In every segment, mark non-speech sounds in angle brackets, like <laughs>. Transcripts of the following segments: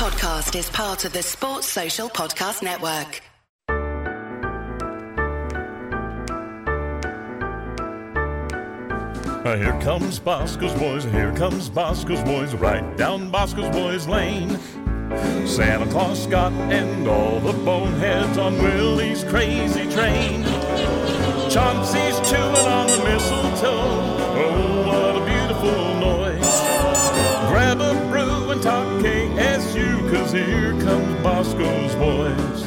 podcast is part of the Sports Social Podcast Network. Uh, Here comes Bosco's Boys, here comes Bosco's Boys, right down Bosco's Boys Lane. Santa Claus, Scott, and all the boneheads on Willie's crazy train. Chauncey's chewing on the mistletoe. Cause here comes Bosco's Boys.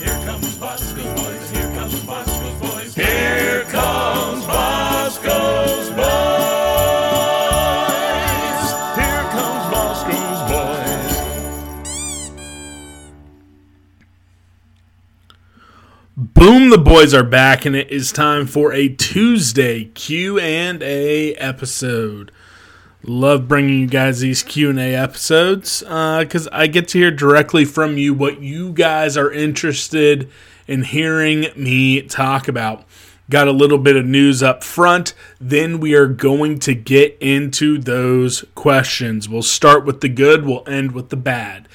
Here comes Bosco's Boys, here comes Bosco's Boys. Here comes Bosco's Boys. Here comes Bosco's Boys. Boom, the boys are back and it is time for a Tuesday Q&A episode. Love bringing you guys these Q&A episodes cuz I get to hear directly from you what you guys are interested in hearing me talk about. Got a little bit of news up front, then we are going to get into those questions. We'll start with the good, we'll end with the bad.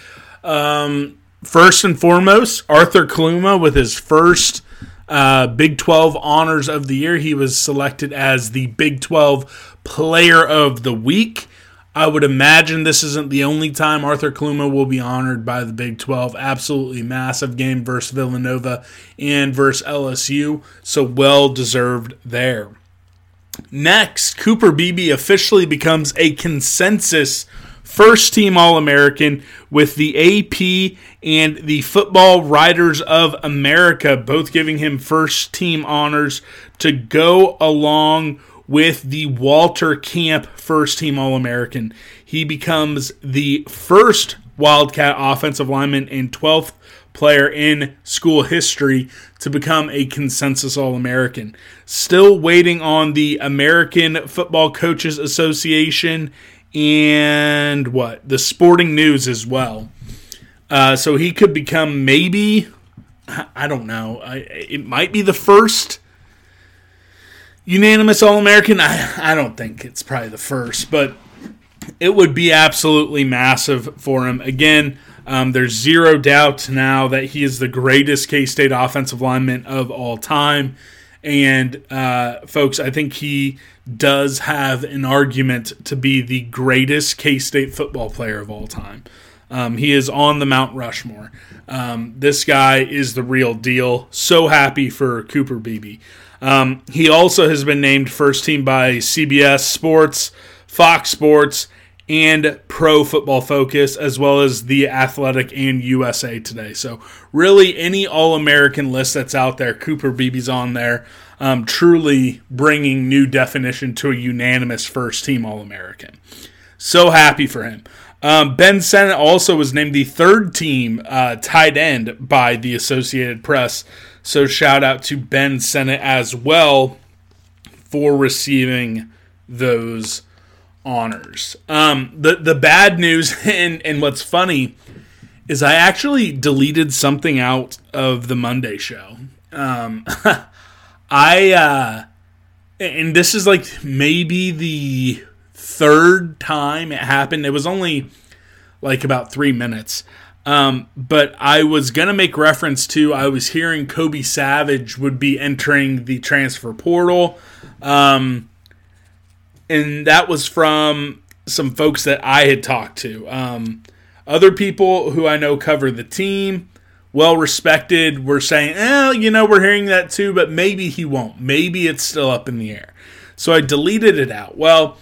Um, first and foremost, Arthur Kaluma with his first uh, Big 12 honors of the year. He was selected as the Big 12 Player of the Week. I would imagine this isn't the only time Arthur Kaluma will be honored by the Big 12. Absolutely massive game versus Villanova and versus LSU. So well deserved there. Next, Cooper Beebe officially becomes a consensus first team All American with the AP and the Football Writers of America both giving him first team honors to go along with the Walter Camp first team All American. He becomes the first Wildcat offensive lineman and 12th player in school history to become a consensus All American. Still waiting on the American Football Coaches Association and what? The Sporting News as well. Uh, so he could become maybe, I don't know, I, it might be the first unanimous All American. I, I don't think it's probably the first, but it would be absolutely massive for him. Again, um, there's zero doubt now that he is the greatest K State offensive lineman of all time. And, uh, folks, I think he does have an argument to be the greatest K State football player of all time. Um, he is on the Mount Rushmore. Um, this guy is the real deal. So happy for Cooper Beebe. Um, he also has been named first team by CBS Sports, Fox Sports, and Pro Football Focus, as well as The Athletic and USA Today. So, really, any All American list that's out there, Cooper Beebe's on there, um, truly bringing new definition to a unanimous first team All American. So happy for him. Um, ben Sinnott also was named the third team uh, tight end by the Associated Press. So shout out to Ben Sinnott as well for receiving those honors. Um, the the bad news <laughs> and and what's funny is I actually deleted something out of the Monday show. Um, <laughs> I uh, and this is like maybe the third time it happened. It was only like about three minutes. Um, but I was gonna make reference to I was hearing Kobe Savage would be entering the transfer portal, um, and that was from some folks that I had talked to. Um, other people who I know cover the team, well respected, were saying, "Eh, you know, we're hearing that too, but maybe he won't. Maybe it's still up in the air." So I deleted it out. Well.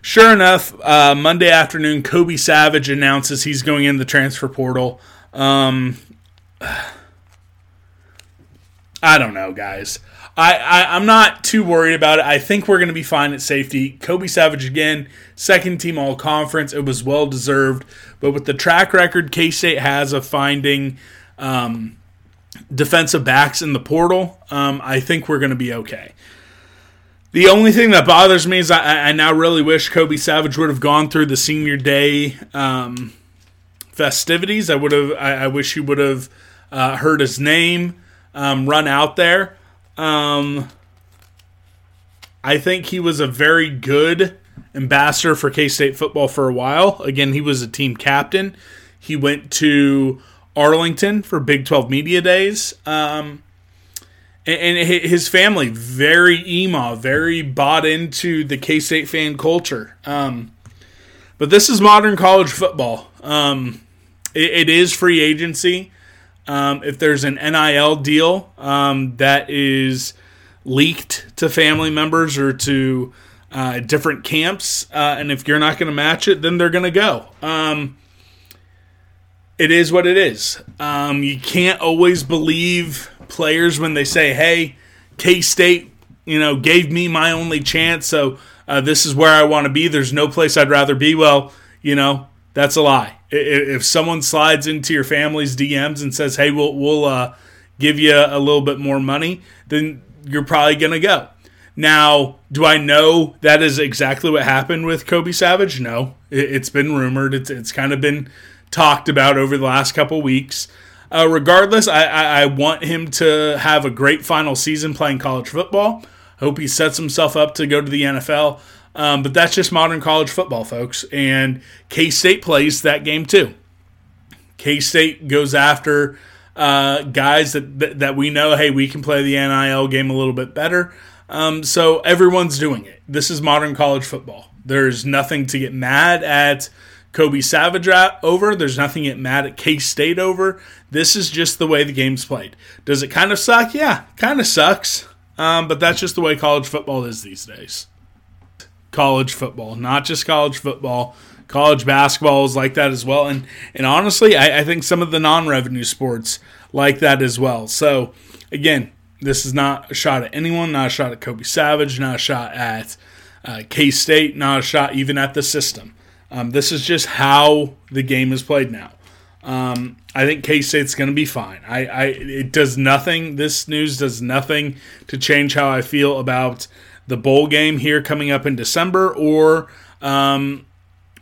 Sure enough, uh, Monday afternoon, Kobe Savage announces he's going in the transfer portal. Um, <sighs> I don't know, guys. I, I I'm not too worried about it. I think we're going to be fine at safety. Kobe Savage again, second team All Conference. It was well deserved, but with the track record K State has of finding um, defensive backs in the portal, um, I think we're going to be okay. The only thing that bothers me is I, I now really wish Kobe Savage would have gone through the senior day um, festivities. I would have. I, I wish he would have uh, heard his name um, run out there. Um, I think he was a very good ambassador for K State football for a while. Again, he was a team captain. He went to Arlington for Big 12 Media Days. Um, and, and his family, very emo, very bought into the K State fan culture. Um, but this is modern college football. Um, it, it is free agency. Um, if there's an NIL deal um, that is leaked to family members or to uh, different camps, uh, and if you're not going to match it, then they're going to go. Um, it is what it is. Um, you can't always believe players when they say, "Hey, K State, you know, gave me my only chance, so uh, this is where I want to be. There's no place I'd rather be." Well, you know, that's a lie. If someone slides into your family's DMs and says, "Hey, we'll we'll uh, give you a little bit more money," then you're probably gonna go. Now, do I know that is exactly what happened with Kobe Savage? No, it's been rumored. It's it's kind of been talked about over the last couple weeks. Uh, regardless, I, I, I, want him to have a great final season playing college football. I hope he sets himself up to go to the NFL. Um, but that's just modern college football, folks. And K State plays that game too. K State goes after uh, guys that, that, that we know. Hey, we can play the NIL game a little bit better. Um, so everyone's doing it. This is modern college football. There's nothing to get mad at Kobe Savage over. There's nothing to get mad at K State over. This is just the way the game's played. Does it kind of suck? Yeah, kind of sucks. Um, but that's just the way college football is these days. College football, not just college football. College basketball is like that as well, and and honestly, I, I think some of the non-revenue sports like that as well. So again, this is not a shot at anyone, not a shot at Kobe Savage, not a shot at uh, K State, not a shot even at the system. Um, this is just how the game is played now. Um, I think K State's going to be fine. I, I, it does nothing. This news does nothing to change how I feel about the bowl game here coming up in December or um,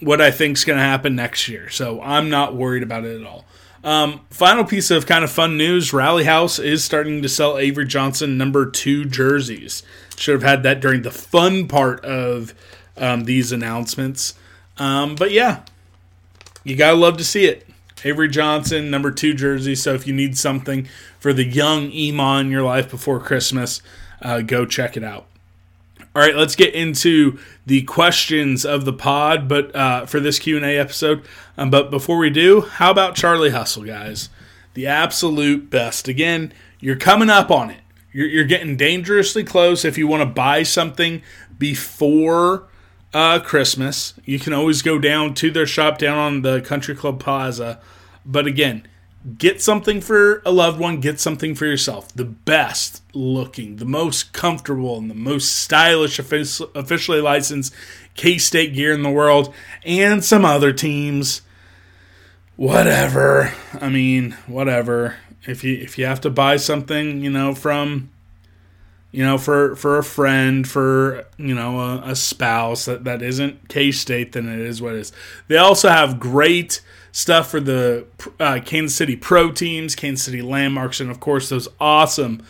what I think is going to happen next year. So I'm not worried about it at all. Um, final piece of kind of fun news: Rally House is starting to sell Avery Johnson number two jerseys. Should have had that during the fun part of um, these announcements. Um, but yeah, you gotta love to see it. Avery Johnson, number two jersey. So if you need something for the young EMAW in your life before Christmas, uh, go check it out. All right, let's get into the questions of the pod, but uh, for this Q and A episode. Um, but before we do, how about Charlie Hustle, guys? The absolute best. Again, you're coming up on it. You're, you're getting dangerously close. If you want to buy something before uh, Christmas. You can always go down to their shop down on the Country Club Plaza. But again, get something for a loved one, get something for yourself. The best looking, the most comfortable, and the most stylish officially licensed K State gear in the world, and some other teams. Whatever. I mean, whatever. If you if you have to buy something, you know, from you know, for for a friend, for you know, a, a spouse that, that isn't K State, then it is what it is. They also have great stuff for the uh, Kansas City Pro teams, Kansas City Landmarks, and of course those awesome,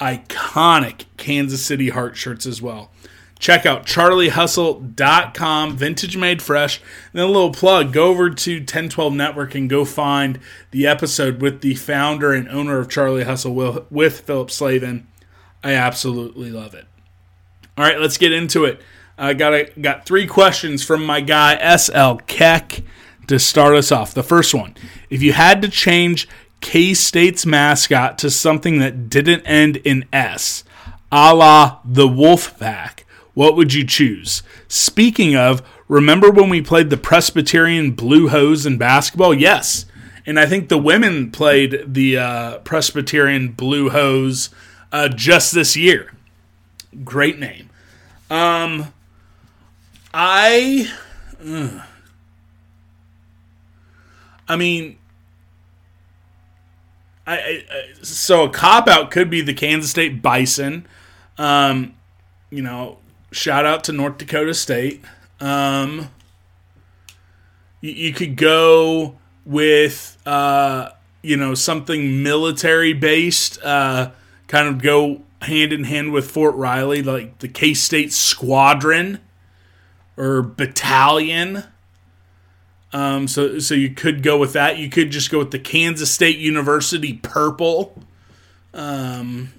iconic Kansas City Heart shirts as well. Check out charliehustle.com, vintage made fresh. And then a little plug go over to 1012 Network and go find the episode with the founder and owner of Charlie Hustle with Philip Slavin I absolutely love it. All right, let's get into it. I got a, got three questions from my guy SL Keck to start us off. The first one: If you had to change K State's mascot to something that didn't end in S, a la the Wolfpack, what would you choose? Speaking of, remember when we played the Presbyterian Blue Hose in basketball? Yes, and I think the women played the uh, Presbyterian Blue Hose uh, just this year. Great name. Um, I, uh, I mean, I, I, so a cop out could be the Kansas State Bison. Um, you know, shout out to North Dakota State. Um, you, you could go with uh, you know something military based. Uh, kind of go hand in hand with Fort Riley, like the K State Squadron or Battalion. Um, so so you could go with that. You could just go with the Kansas State University purple. Um,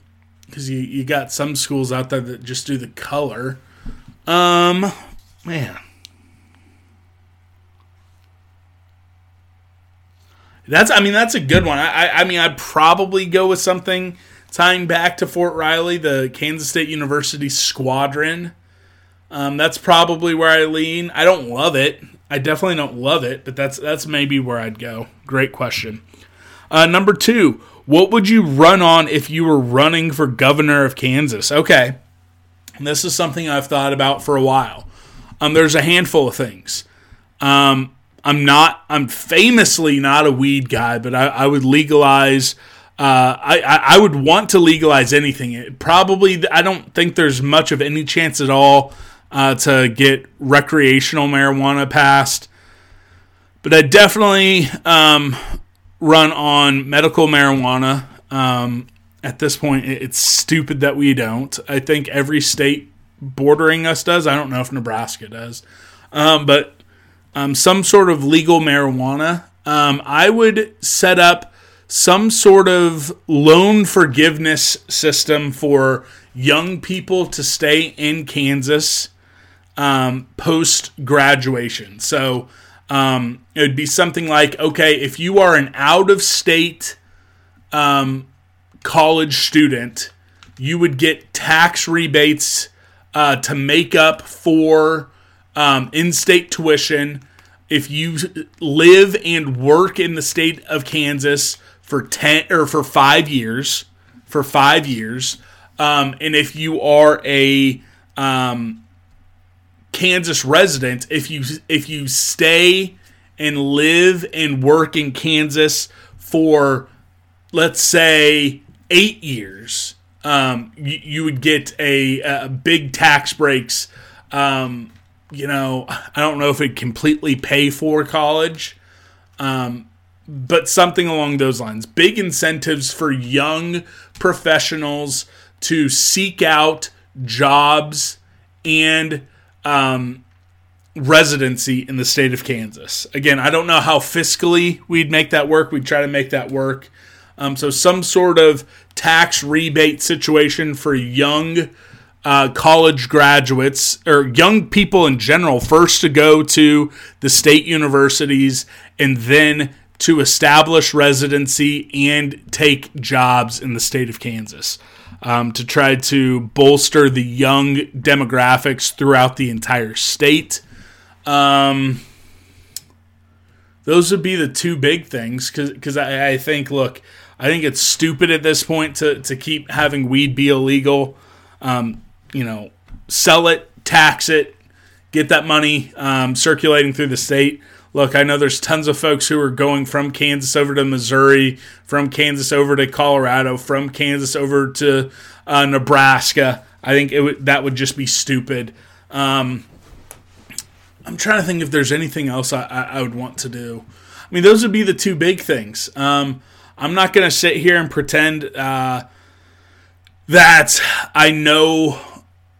because you you got some schools out there that just do the color. Um, man. That's I mean that's a good one. I, I I mean I'd probably go with something tying back to Fort Riley, the Kansas State University Squadron. Um, that's probably where I lean. I don't love it. I definitely don't love it, but that's that's maybe where I'd go. Great question. Uh, number two, what would you run on if you were running for governor of Kansas? Okay, this is something I've thought about for a while. Um, there's a handful of things. Um, I'm not. I'm famously not a weed guy, but I, I would legalize. Uh, I, I would want to legalize anything. It probably, I don't think there's much of any chance at all uh, to get recreational marijuana passed, but I definitely um, run on medical marijuana. Um, at this point, it's stupid that we don't. I think every state bordering us does. I don't know if Nebraska does, um, but um, some sort of legal marijuana. Um, I would set up some sort of loan forgiveness system for young people to stay in Kansas um, post graduation. So um, it would be something like okay, if you are an out of state um, college student, you would get tax rebates uh, to make up for um, in state tuition if you live and work in the state of Kansas for 10 or for 5 years for 5 years um, and if you are a um, Kansas resident if you if you stay and live and work in Kansas for let's say 8 years um, you, you, would get a, a big tax breaks um, you know, I don't know if it completely pay for college, um, but something along those lines. Big incentives for young professionals to seek out jobs and um, residency in the state of Kansas. Again, I don't know how fiscally we'd make that work. We'd try to make that work. Um, so, some sort of tax rebate situation for young uh, college graduates or young people in general first to go to the state universities and then to establish residency and take jobs in the state of Kansas um, to try to bolster the young demographics throughout the entire state. Um, those would be the two big things because I, I think, look, I think it's stupid at this point to, to keep having weed be illegal. Um, you know, sell it, tax it, get that money um, circulating through the state. Look, I know there's tons of folks who are going from Kansas over to Missouri, from Kansas over to Colorado, from Kansas over to uh, Nebraska. I think it w- that would just be stupid. Um, I'm trying to think if there's anything else I, I, I, would want to do. I mean, those would be the two big things. Um, I'm not going to sit here and pretend uh, that I know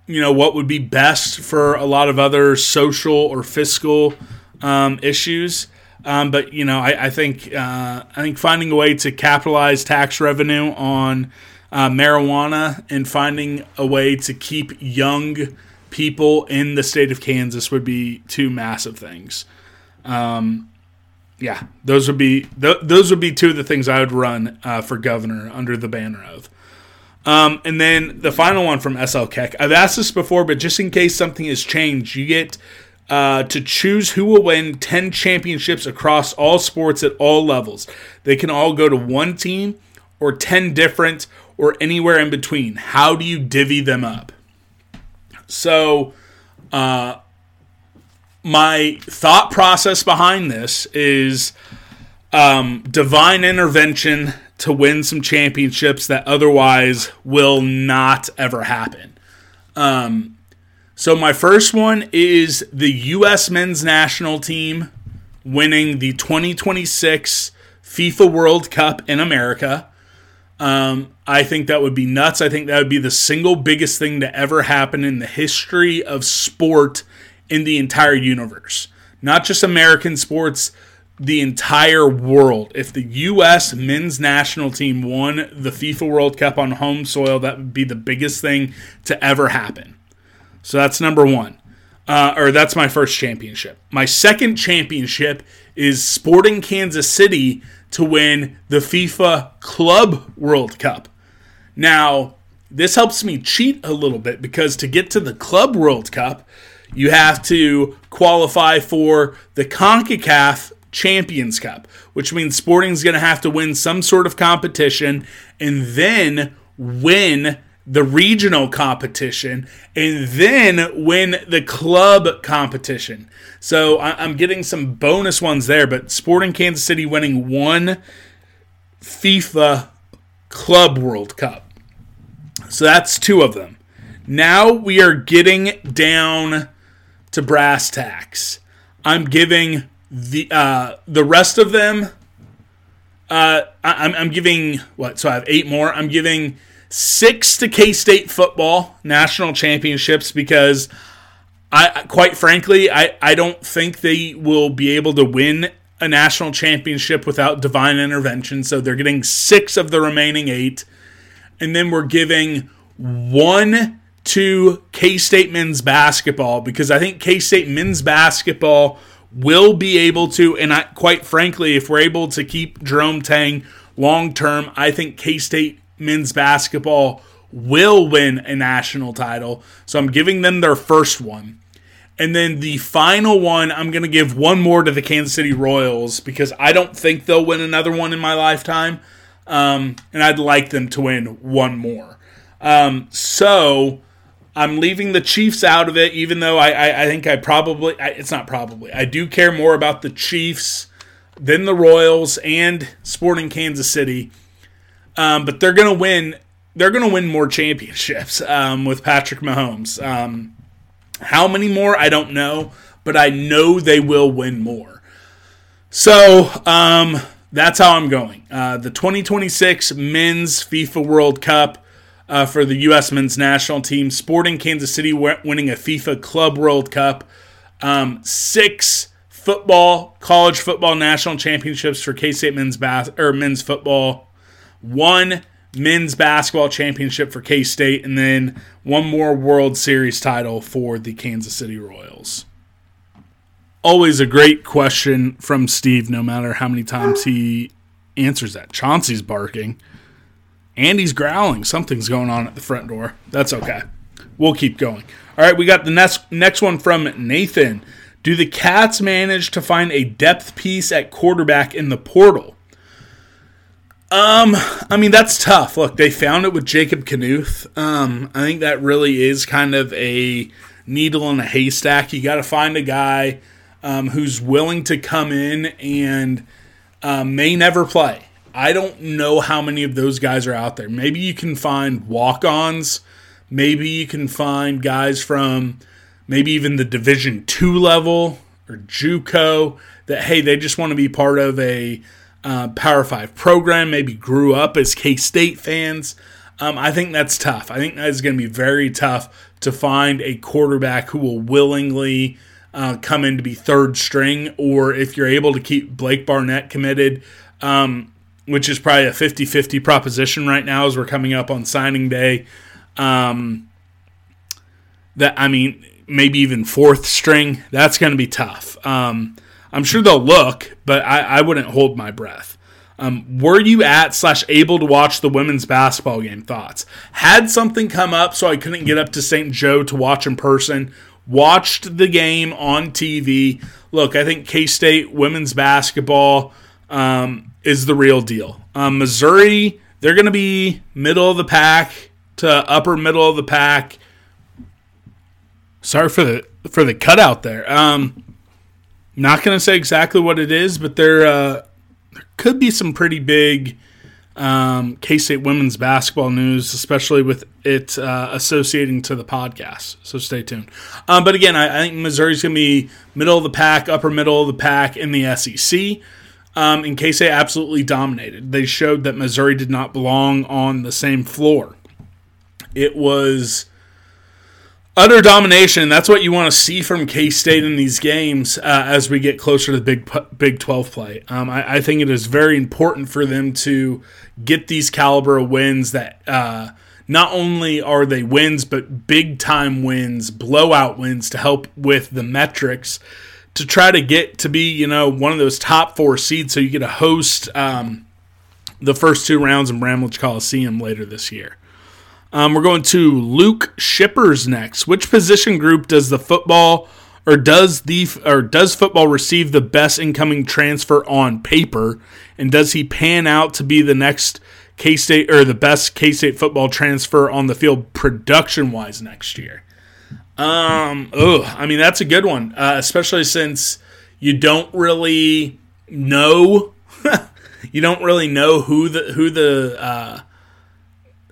you know what would be best for a lot of other social or fiscal um, issues. Um, but you know, I, I think uh, I think finding a way to capitalize tax revenue on uh, marijuana and finding a way to keep young people in the state of Kansas would be two massive things. Um, yeah, those would be th- those would be two of the things I would run uh, for governor under the banner of. Um, and then the final one from SL Keck. I've asked this before, but just in case something has changed, you get uh, to choose who will win 10 championships across all sports at all levels. They can all go to one team or 10 different or anywhere in between. How do you divvy them up? So, uh, my thought process behind this is um, divine intervention to win some championships that otherwise will not ever happen. Um, so my first one is the U.S. men's national team winning the 2026 FIFA World Cup in America. Um, I think that would be nuts. I think that would be the single biggest thing to ever happen in the history of sport in the entire universe. not just American sports, the entire world. If the U.S. men's national team won the FIFA World Cup on home soil, that would be the biggest thing to ever happen. So that's number one. Uh, or that's my first championship. My second championship is Sporting Kansas City to win the FIFA Club World Cup. Now, this helps me cheat a little bit because to get to the Club World Cup, you have to qualify for the CONCACAF Champions Cup, which means Sporting's going to have to win some sort of competition and then win the regional competition and then win the club competition. So I'm getting some bonus ones there, but Sporting Kansas City winning one FIFA Club World Cup. So that's two of them. Now we are getting down to brass tacks. I'm giving the uh, the rest of them. Uh, I, I'm, I'm giving what? So I have eight more. I'm giving six to K State football national championships because I quite frankly I, I don't think they will be able to win a national championship without divine intervention. So they're getting six of the remaining eight. And then we're giving one to K State men's basketball because I think K State men's basketball will be able to, and I, quite frankly, if we're able to keep Jerome Tang long term, I think K State men's basketball will win a national title. So I'm giving them their first one. And then the final one, I'm going to give one more to the Kansas City Royals because I don't think they'll win another one in my lifetime. Um, and I'd like them to win one more. Um, so I'm leaving the Chiefs out of it, even though I, I, I think I probably, I, it's not probably, I do care more about the Chiefs than the Royals and Sporting Kansas City. Um, but they're to win. They're to win more championships um, with Patrick Mahomes. Um, how many more? I don't know, but I know they will win more. So um, that's how I'm going. Uh, the 2026 Men's FIFA World Cup uh, for the U.S. Men's National Team. Sporting Kansas City winning a FIFA Club World Cup. Um, six football, college football national championships for K State men's bas- or men's football one men's basketball championship for K State, and then one more World Series title for the Kansas City Royals. Always a great question from Steve, no matter how many times he answers that. Chauncey's barking. Andy's growling. Something's going on at the front door. That's okay. We'll keep going. All right, we got the next next one from Nathan. Do the Cats manage to find a depth piece at quarterback in the portal? Um, I mean that's tough. Look, they found it with Jacob Knuth. Um, I think that really is kind of a needle in a haystack. You got to find a guy um, who's willing to come in and uh, may never play. I don't know how many of those guys are out there. Maybe you can find walk-ons. Maybe you can find guys from maybe even the Division two level or JUCO that hey they just want to be part of a uh, Power Five program, maybe grew up as K State fans. Um, I think that's tough. I think that is going to be very tough to find a quarterback who will willingly uh, come in to be third string, or if you're able to keep Blake Barnett committed, um, which is probably a 50 50 proposition right now as we're coming up on signing day. Um, that, I mean, maybe even fourth string, that's going to be tough. Um, I'm sure they'll look, but I, I wouldn't hold my breath. Um, were you at slash able to watch the women's basketball game? Thoughts? Had something come up so I couldn't get up to St. Joe to watch in person. Watched the game on TV. Look, I think K State women's basketball um, is the real deal. Um, Missouri, they're going to be middle of the pack to upper middle of the pack. Sorry for the for the cutout there. Um, not going to say exactly what it is, but there uh, there could be some pretty big um, K State women's basketball news, especially with it uh, associating to the podcast. So stay tuned. Um, but again, I, I think Missouri's going to be middle of the pack, upper middle of the pack in the SEC. Um, and K State absolutely dominated. They showed that Missouri did not belong on the same floor. It was utter domination. That's what you want to see from K State in these games uh, as we get closer to the Big Big Twelve play. Um, I, I, think it is very important for them to get these caliber wins that uh, not only are they wins, but big time wins, blowout wins to help with the metrics to try to get to be you know one of those top four seeds, so you get to host um, the first two rounds in Bramlage Coliseum later this year. Um, we're going to Luke Shippers next. Which position group does the football or does the or does football receive the best incoming transfer on paper, and does he pan out to be the next K State or the best K State football transfer on the field production wise next year? Um, oh, I mean that's a good one, uh, especially since you don't really know, <laughs> you don't really know who the who the uh,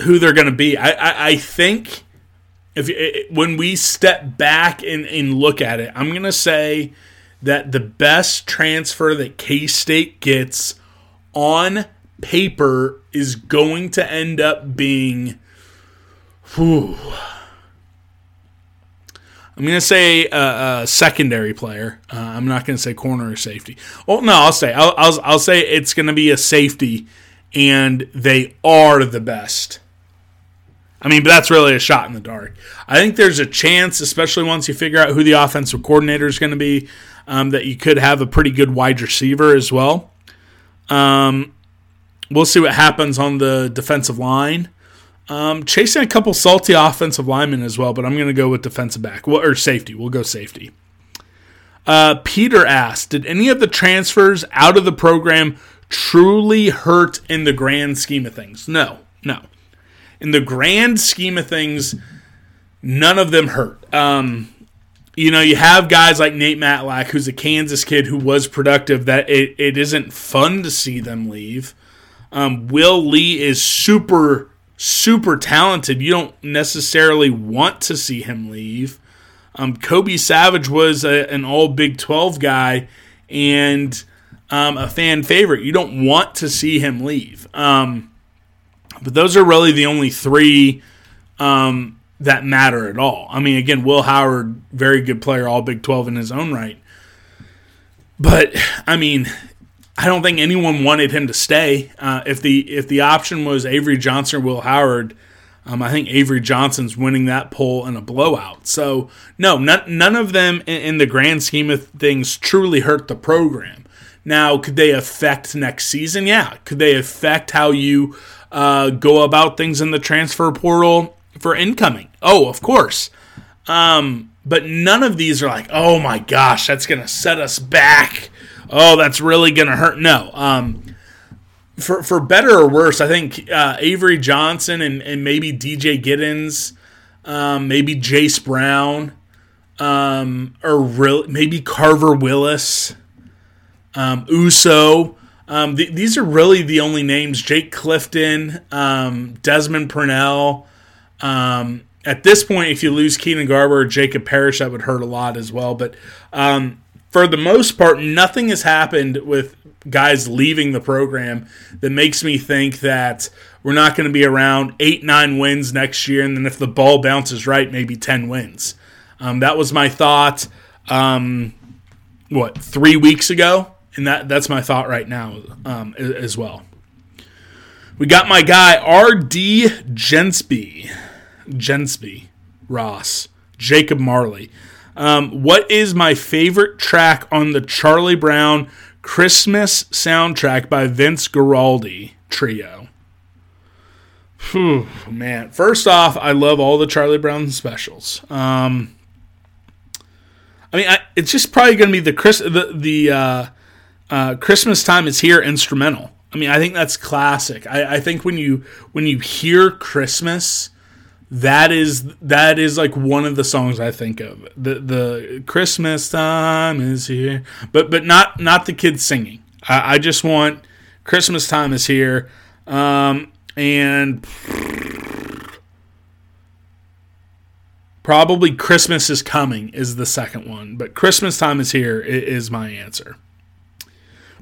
who they're going to be. I, I, I think if it, when we step back and, and look at it, I'm going to say that the best transfer that K State gets on paper is going to end up being. Whew, I'm going to say a, a, secondary player. Uh, I'm not going to say corner or safety. Oh no, I'll say I'll, I'll, I'll say it's going to be a safety, and they are the best. I mean, but that's really a shot in the dark. I think there's a chance, especially once you figure out who the offensive coordinator is going to be, um, that you could have a pretty good wide receiver as well. Um, we'll see what happens on the defensive line. Um, chasing a couple salty offensive linemen as well, but I'm going to go with defensive back well, or safety. We'll go safety. Uh, Peter asked, did any of the transfers out of the program truly hurt in the grand scheme of things? No, no in the grand scheme of things, none of them hurt. Um, you know, you have guys like Nate Matlack, who's a Kansas kid who was productive, that it, it isn't fun to see them leave. Um, Will Lee is super, super talented. You don't necessarily want to see him leave. Um, Kobe Savage was a, an all Big 12 guy and um, a fan favorite. You don't want to see him leave. Um, but those are really the only three um, that matter at all. I mean, again, Will Howard, very good player, all Big 12 in his own right. But, I mean, I don't think anyone wanted him to stay. Uh, if the if the option was Avery Johnson or Will Howard, um, I think Avery Johnson's winning that poll in a blowout. So no, none, none of them in, in, the grand scheme of things truly hurt the program. Now, could they affect next season? Yeah. Could they affect how you uh, go about things in the transfer portal for incoming. Oh, of course. Um, but none of these are like, oh my gosh, that's going to set us back. Oh, that's really going to hurt. No. Um, for, for better or worse, I think uh, Avery Johnson and, and maybe DJ Giddens, um, maybe Jace Brown, um, or real, maybe Carver Willis, um, Uso. Um, th- these are really the only names: Jake Clifton, um, Desmond Purnell. Um, at this point, if you lose Keenan Garber or Jacob Parrish, that would hurt a lot as well. But um, for the most part, nothing has happened with guys leaving the program that makes me think that we're not going to be around eight, nine wins next year, and then if the ball bounces right, maybe ten wins. Um, that was my thought. Um, what three weeks ago? And that that's my thought right now um, as well. We got my guy R.D. Jensby, Jensby Ross, Jacob Marley. Um, what is my favorite track on the Charlie Brown Christmas soundtrack by Vince Guaraldi Trio? Whew, man, first off, I love all the Charlie Brown specials. Um, I mean, I, it's just probably going to be the Chris the the uh, uh, Christmas time is here instrumental. I mean, I think that's classic. I, I think when you when you hear Christmas, that is that is like one of the songs I think of. The the Christmas time is here, but but not not the kids singing. I, I just want Christmas time is here, um, and probably Christmas is coming is the second one, but Christmas time is here is my answer.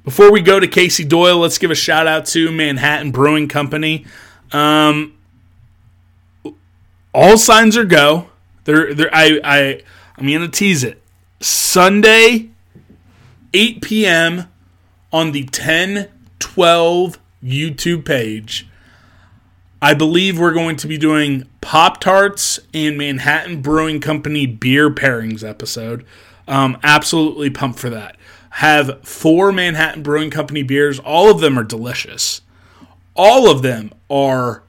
Before we go to Casey Doyle, let's give a shout out to Manhattan Brewing Company. Um, all signs are go. They're, they're, I, I, I'm going to tease it. Sunday, 8 p.m. on the 10 12 YouTube page. I believe we're going to be doing Pop Tarts and Manhattan Brewing Company beer pairings episode. Um, absolutely pumped for that. Have four Manhattan Brewing Company beers. All of them are delicious. All of them are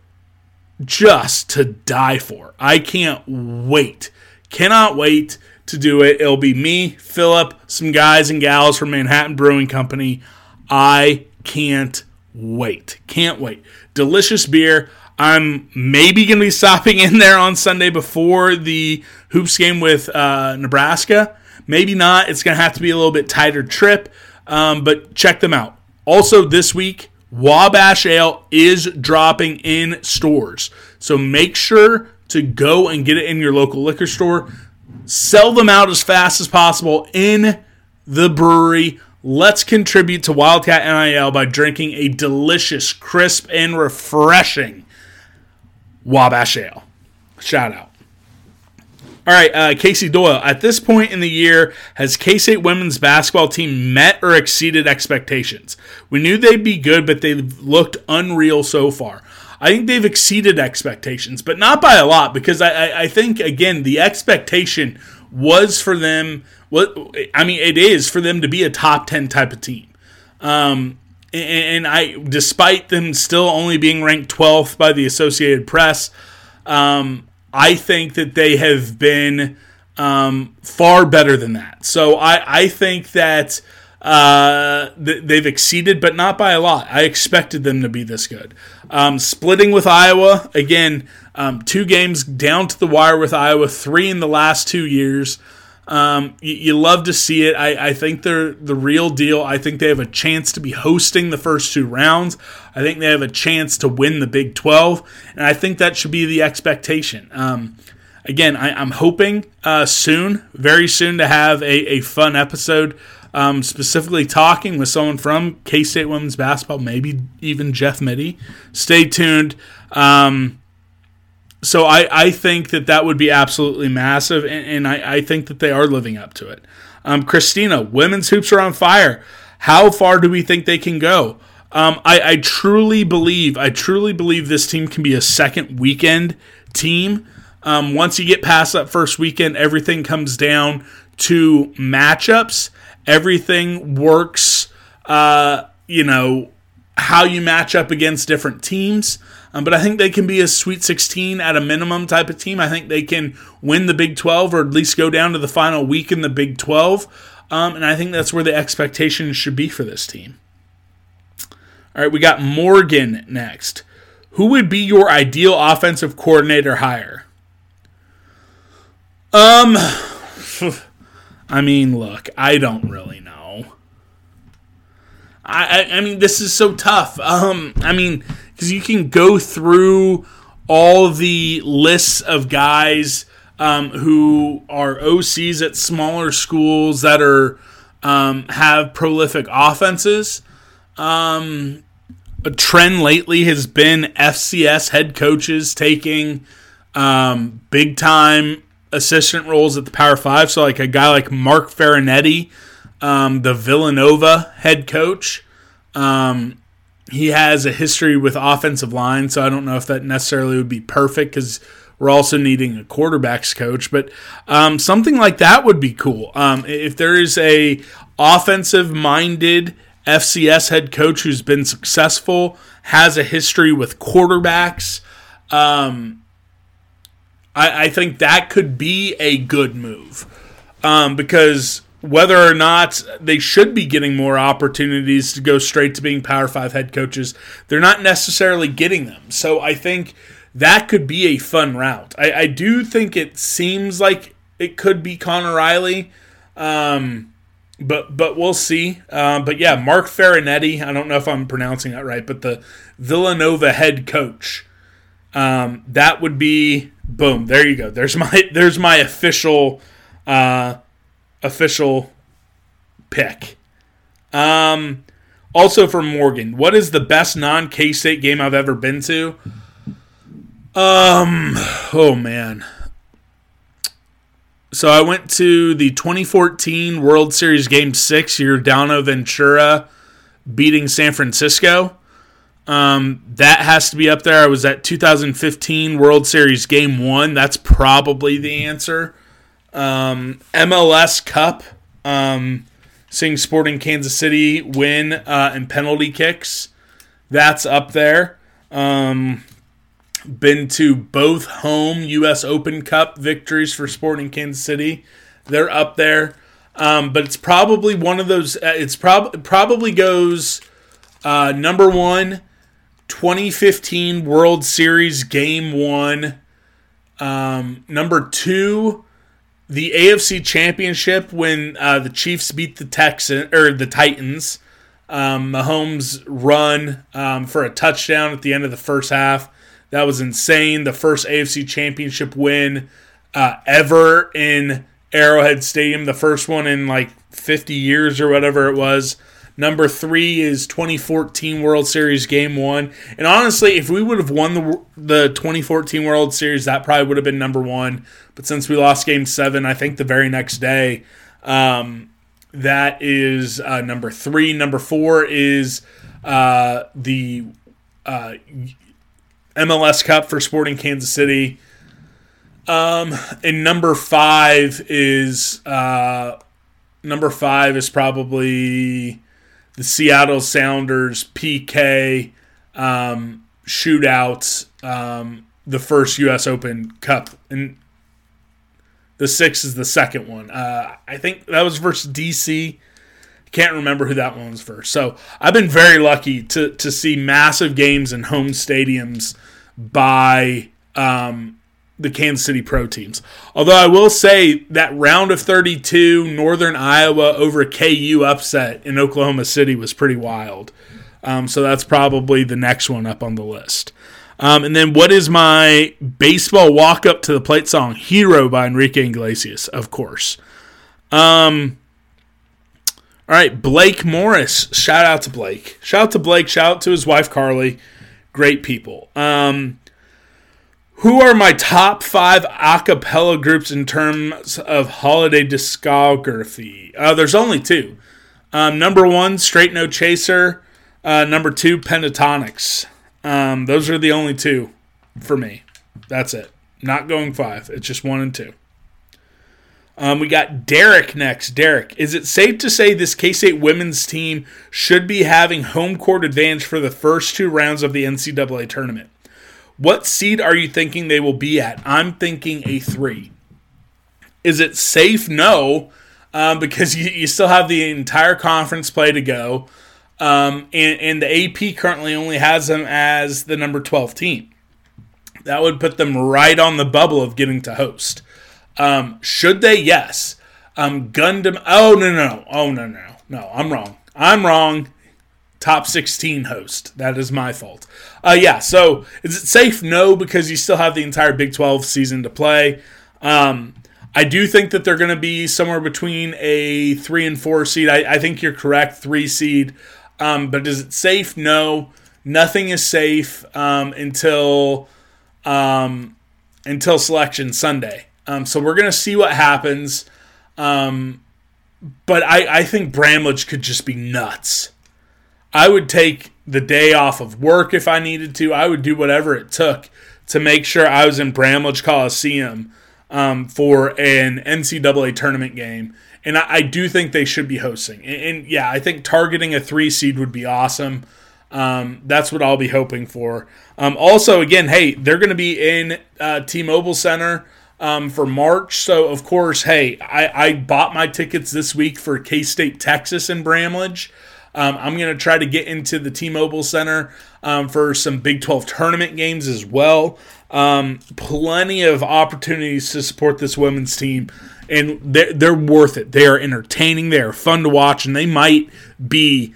just to die for. I can't wait. Cannot wait to do it. It'll be me, Philip, some guys and gals from Manhattan Brewing Company. I can't wait. Can't wait. Delicious beer. I'm maybe going to be <laughs> stopping in there on Sunday before the hoops game with uh, Nebraska. Maybe not. It's going to have to be a little bit tighter trip, um, but check them out. Also, this week, Wabash Ale is dropping in stores. So make sure to go and get it in your local liquor store. Sell them out as fast as possible in the brewery. Let's contribute to Wildcat NIL by drinking a delicious, crisp, and refreshing Wabash Ale. Shout out. All right, uh, Casey Doyle. At this point in the year, has K State women's basketball team met or exceeded expectations? We knew they'd be good, but they've looked unreal so far. I think they've exceeded expectations, but not by a lot because I, I, I think, again, the expectation was for them. What I mean, it is for them to be a top 10 type of team. Um, and, and I, despite them still only being ranked 12th by the Associated Press, um, I think that they have been um, far better than that. So I, I think that uh, th- they've exceeded, but not by a lot. I expected them to be this good. Um, splitting with Iowa, again, um, two games down to the wire with Iowa, three in the last two years. Um, you, you, love to see it. I, I, think they're the real deal. I think they have a chance to be hosting the first two rounds. I think they have a chance to win the Big 12, and I think that should be the expectation. Um, again, I, am hoping uh, soon, very soon, to have a, a fun episode. Um, specifically talking with someone from K State women's basketball, maybe even Jeff Mittie. Stay tuned. Um, so I, I think that that would be absolutely massive, and, and I, I think that they are living up to it. Um, Christina, women's hoops are on fire. How far do we think they can go? Um, I, I truly believe, I truly believe this team can be a second weekend team. Um, once you get past that first weekend, everything comes down to matchups. Everything works, uh, you know, how you match up against different teams. Um, but I think they can be a Sweet 16 at a minimum type of team. I think they can win the Big 12 or at least go down to the final week in the Big 12. Um, and I think that's where the expectations should be for this team. All right, we got Morgan next. Who would be your ideal offensive coordinator hire? Um, <sighs> I mean, look, I don't really know. I, I, I mean, this is so tough. Um, I mean, because you can go through all the lists of guys um, who are OCs at smaller schools that are um, have prolific offenses. Um, a trend lately has been FCS head coaches taking um, big time assistant roles at the Power Five. So, like a guy like Mark Ferentino, um, the Villanova head coach. Um, he has a history with offensive line, so I don't know if that necessarily would be perfect because we're also needing a quarterbacks coach. But um, something like that would be cool. Um, if there is a offensive minded FCS head coach who's been successful, has a history with quarterbacks, um, I, I, think that could be a good move um, because whether or not they should be getting more opportunities to go straight to being Power Five head coaches, they're not necessarily getting them. So I think that could be a fun route. I, I do think it seems like it could be Conor Riley, um, but but we'll see. Uh, but yeah, Mark Ferentino. I don't know if I'm pronouncing that right, but the Villanova head coach. Um, that would be boom. There you go. There's my <laughs> there's my official. Uh, official pick. Um, also for Morgan, what is the best non K State game I've ever been to? Um, oh man. So I went to the 2014 World Series Game Six. Yordano Ventura beating San Francisco. Um, that has to be up there. I was at 2015 World Series Game One. That's probably the answer. Um, MLS Cup. Um, seeing Sporting Kansas City win uh, in penalty kicks. That's up there. Um, been to both home U.S. Open Cup victories for Sporting Kansas City. They're up there. Um, but it's probably one of those. Uh, it's prob- probably goes uh, number one, 2015 World Series Game One. Um, number two, the AFC Championship when uh, the Chiefs beat the Texans or the Titans. Um, Mahomes run um, for a touchdown at the end of the first half. That was insane. The first AFC Championship win uh, ever in Arrowhead Stadium, the first one in like 50 years or whatever it was. Number three is 2014 World Series Game One, and honestly, if we would have won the the 2014 World Series, that probably would have been number one. But since we lost Game Seven, I think the very next day, um, that is uh, number three. Number four is uh, the uh, MLS Cup for Sporting Kansas City. Um, and number five is uh, number five is probably the Seattle Sounders PK um, shootouts. Um, the first U.S. Open Cup, and the six is the second one. Uh, I think that was versus DC. Can't remember who that one was first. So I've been very lucky to to see massive games in home stadiums by um, the Kansas City Pro teams. Although I will say that round of 32, Northern Iowa over KU upset in Oklahoma City was pretty wild. Um, so that's probably the next one up on the list. Um, and then what is my baseball walk up to the plate song? Hero by Enrique Iglesias, of course. Um, all right, Blake Morris. Shout out to Blake. Shout out to Blake. Shout out to his wife Carly. Great people. Um, who are my top five a cappella groups in terms of holiday discography? Uh, there's only two. Um, number one, Straight No Chaser. Uh, number two, Pentatonix. Um, those are the only two for me. That's it. Not going five. It's just one and two. Um, we got Derek next. Derek, is it safe to say this K State women's team should be having home court advantage for the first two rounds of the NCAA tournament? What seed are you thinking they will be at? I'm thinking a three. Is it safe? No, um, because you, you, still have the entire conference play to go. Um, and, and the AP currently only has them as the number 12 team. That would put them right on the bubble of getting to host. Um, should they? Yes. Um, Gundam. Oh no no oh no no no! I'm wrong. I'm wrong. Top 16 host. That is my fault. Uh, yeah. So is it safe? No, because you still have the entire Big 12 season to play. Um, I do think that they're going to be somewhere between a three and four seed. I, I think you're correct, three seed. Um, but is it safe? No, nothing is safe um, until um, until selection Sunday. Um, so we're gonna see what happens. Um, but I, I think Bramlage could just be nuts. I would take the day off of work if I needed to. I would do whatever it took to make sure I was in Bramlage Coliseum um, for an NCAA tournament game. And I, I, do think they should be hosting. And, and, yeah, I think targeting a three seed would be awesome. Um, that's what I'll be hoping for. Um, also, again, hey, they're going to be in uh, T-Mobile Center um, for March. So, of course, hey, I, I bought my tickets this week for K State, Texas, and Bramlage. Um, I'm going to try to get into the T Mobile Center um, for some Big 12 tournament games as well. Um, plenty of opportunities to support this women's team, and they're, they're worth it. They are entertaining, they are fun to watch, and they might be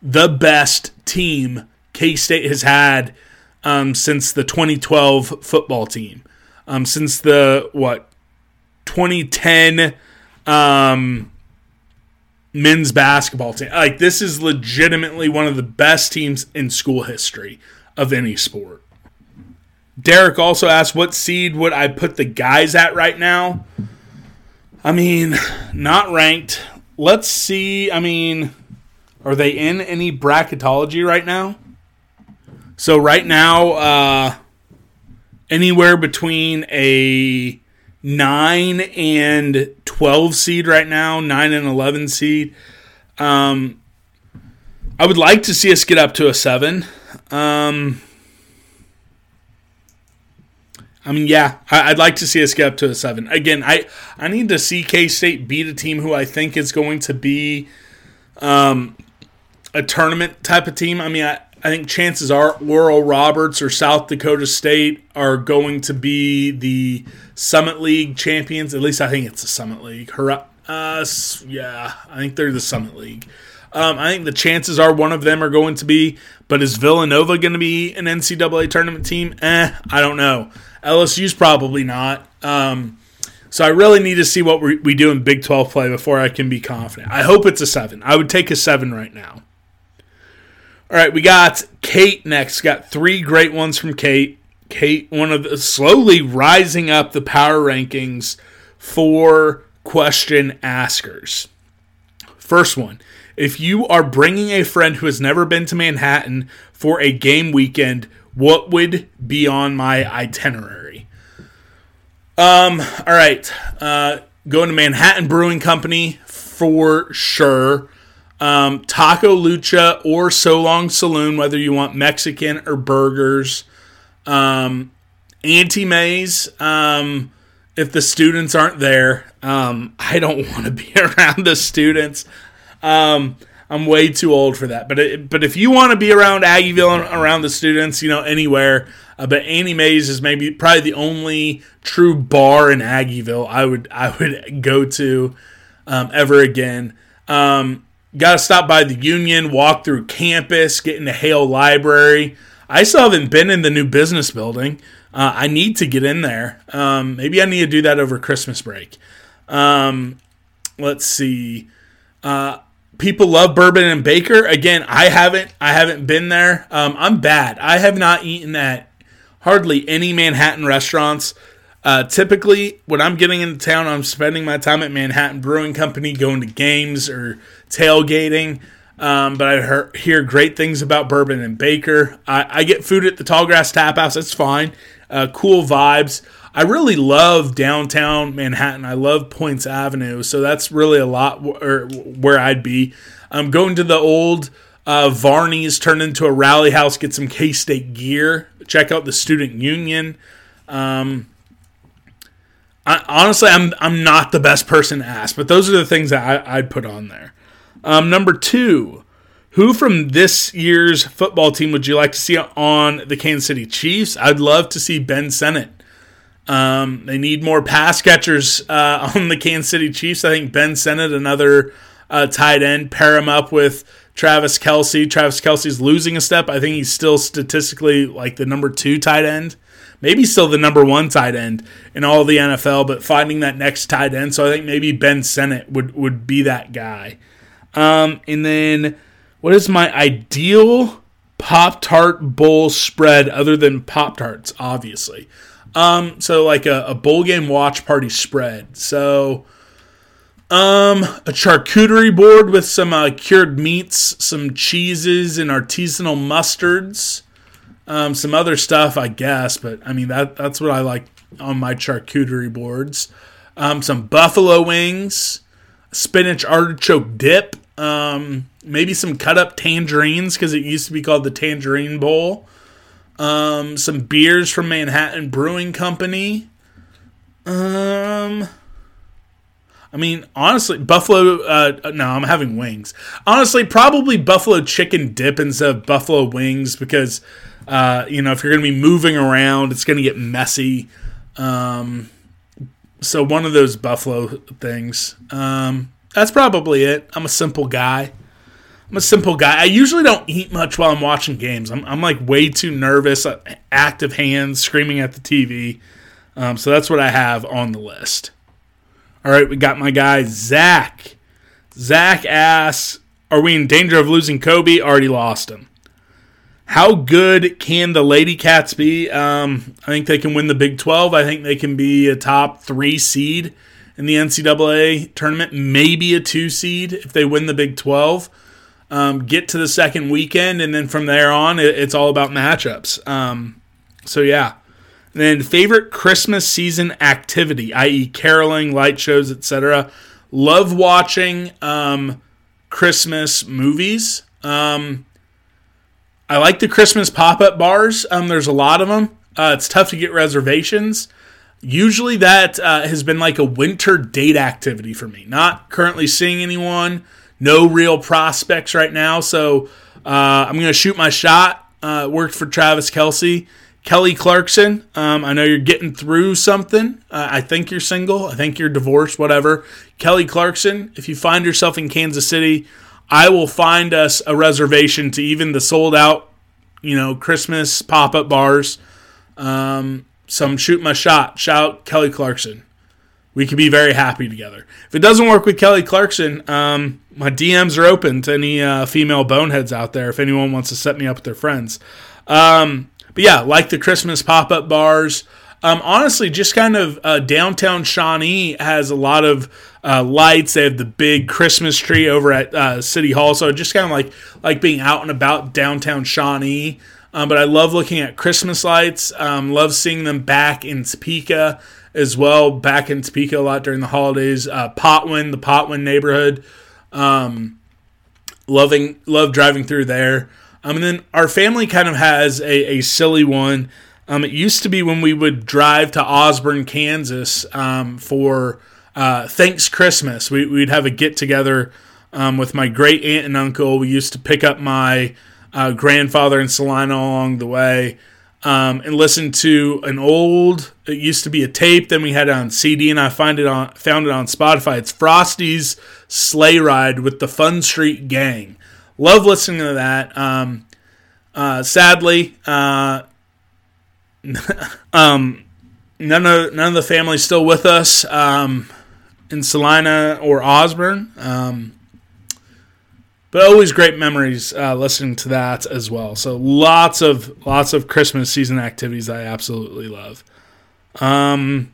the best team K State has had um, since the 2012 football team um, since the what 2010 um, men's basketball team. Like this is legitimately one of the best teams in school history of any sport. Derek also asked, "What seed would I put the guys at right now?" I mean, not ranked. Let's see. I mean, are they in any bracketology right now? So right now, uh, anywhere between a nine and twelve seed right now, nine and eleven seed. Um, I would like to see us get up to a seven. Um, I mean, yeah, I, would like to see us get up to a seven. Again, I I need to see K State beat a team who I think is going to be um, a tournament type of team. I mean, I, I think chances are Oral Roberts or South Dakota State are going to be the Summit League champions. At least I think it's the Summit League. Uh, yeah, I think they're the Summit League. Um, I think the chances are one of them are going to be, but is Villanova going to be an NCAA tournament team? Eh, I don't know. LSU's probably not. Um, so I really need to see what we, we do in Big 12 play before I can be confident. I hope it's a seven. I would take a seven right now. All right, we got Kate next. Got three great ones from Kate. Kate, one of the slowly rising up the power rankings for question askers. First one if you are bringing a friend who has never been to Manhattan for a game weekend, what would be on my itinerary? Um, all right. Uh, going to Manhattan Brewing Company for sure. Um, Taco Lucha or So Long Saloon, whether you want Mexican or burgers. Um, Auntie Mae's, um, if the students aren't there. Um, I don't <laughs> want to be <laughs> around the students. Um, I'm way too old for that. But it, but if you want to be around Aggieville and around the students, you know, anywhere, uh, but Auntie Mae's is maybe probably the only true bar in Aggieville I would I would go to um, ever again. Um, Got to stop by the Union, walk through campus, get into Hale Library. I still haven't been in the new business building. Uh, I need to get in there. Um, maybe I need to do that over Christmas break. Um, let's see. Uh, people love bourbon and baker again i haven't i haven't been there um, i'm bad i have not eaten at hardly any manhattan restaurants uh, typically when i'm getting into town i'm spending my time at manhattan brewing company going to games or tailgating um, but i hear, hear great things about bourbon and baker i, I get food at the tallgrass tap house that's fine uh, cool vibes I really love downtown Manhattan. I love Poyntz Avenue, so that's really a lot where, where I'd be. I'm going to the old uh, Varney's, turn into a rally house, get some K State gear, check out the Student Union. Um, I, honestly, I'm I'm not the best person to ask, but those are the things that I, would put on there. Um, number two, who from this year's football team would you like to see on the Kansas City Chiefs? I'd love to see Ben Sinnott. Um, they need more pass catchers uh, <laughs> on the Kansas City Chiefs. I think Ben Sinnott, another uh, tight end, pair him up with Travis Kelce. Travis Kelce's losing a step. I think he's still statistically like the number two tight end, maybe still the number one tight end in all the NFL, but finding that next tight end. So I think maybe Ben Sinnott would, would be that guy. Um, and then what is my ideal Pop Tart Bowl spread other than Pop Tarts, obviously? Um, so like a, a bowl game watch party spread. So um, a charcuterie board with some uh, cured meats, some cheeses, and artisanal mustards. Um, some other stuff, I guess, but I mean that that's what I like on my charcuterie boards. Um, some buffalo wings, spinach artichoke dip, um, maybe some cut up tangerines because it used to be called the Tangerine Bowl um, some beers from Manhattan Brewing Company. Um, I mean, honestly, buffalo. Uh, no, I'm having wings. Honestly, probably buffalo chicken dip instead of buffalo wings because, uh, you know, if you're going to be moving around, it's going to get messy. Um, so one of those buffalo things. Um, that's probably it. I'm a simple guy. I'm a simple guy. I usually don't eat much while I'm watching games. I'm, I'm like way too nervous, uh, active hands, screaming at the TV. Um, so that's what I have on the list. All right, we got my guy Zach. Zach asks, "Are we in danger of losing Kobe? Already lost him. How good can the Lady Cats be? Um, I think they can win the Big 12. I think they can be a top three seed in the NCAA tournament, maybe a two seed if they win the Big 12. Um, get to the second weekend, and then from there on, it, it's all about matchups. Um, so, yeah. And then, favorite Christmas season activity, i.e., caroling, light shows, etc. Love watching um, Christmas movies. Um, I like the Christmas pop up bars. Um, there's a lot of them. Uh, it's tough to get reservations. Usually, that uh, has been like a winter date activity for me. Not currently seeing anyone, no real prospects right now. So uh, I'm going to shoot my shot. Uh, worked for Travis Kelce. Kelly Clarkson, um, I know you're getting through something. Uh, I think you're single. I think you're divorced, whatever. Kelly Clarkson, if you find yourself in Kansas City, I will find us a reservation to even the sold out, you know, Christmas pop up bars. Um, so I'm my shot. Shout Kelly Clarkson. We could be very happy together. If it doesn't work with Kelly Clarkson, um, my DMs are open to any uh, female boneheads out there if anyone wants to set me up with their friends. Um, but yeah, like the Christmas pop up bars. Um, honestly, just kind of uh, downtown Shawnee has a lot of uh, lights. They have the big Christmas tree over at uh, City Hall, so just kind of like like being out and about downtown Shawnee. Um, but I love looking at Christmas lights. Um, love seeing them back in Topeka as well. Back in Topeka a lot during the holidays. Uh, Potwin, the Potwin neighborhood. Um, loving love driving through there. Um, and then our family kind of has a, a silly one. Um, it used to be when we would drive to Osborne, Kansas um, for uh, Thanks Christmas. We, would have a get together um, with my great aunt and uncle. We used to pick up my uh, grandfather in Salina along the way um, and listen to an old. It used to be a tape. Then we had it on CD, and I find it on found it on Spotify. It's Frosty's Sleigh Ride with the Fun Street Gang. Love listening to that. Um, uh, sadly, uh, <laughs> um, none of none of the family's still with us um, in Salina or Osborne. Um, but always great memories uh, listening to that as well. So lots of lots of Christmas season activities I absolutely love. Um,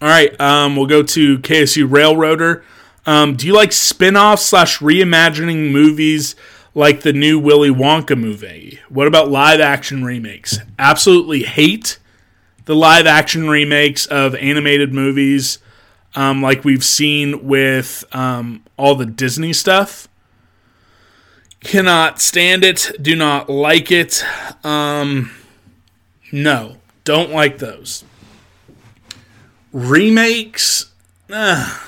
all right, um, we'll go to KSU Railroader. Um, do you like spin-offs slash reimagining movies like the new Willy Wonka movie? What about live action remakes? Absolutely hate the live action remakes of animated movies um, like we've seen with um, all the Disney stuff. Cannot stand it. Do not like it. Um, no, don't like those. Remakes, uh,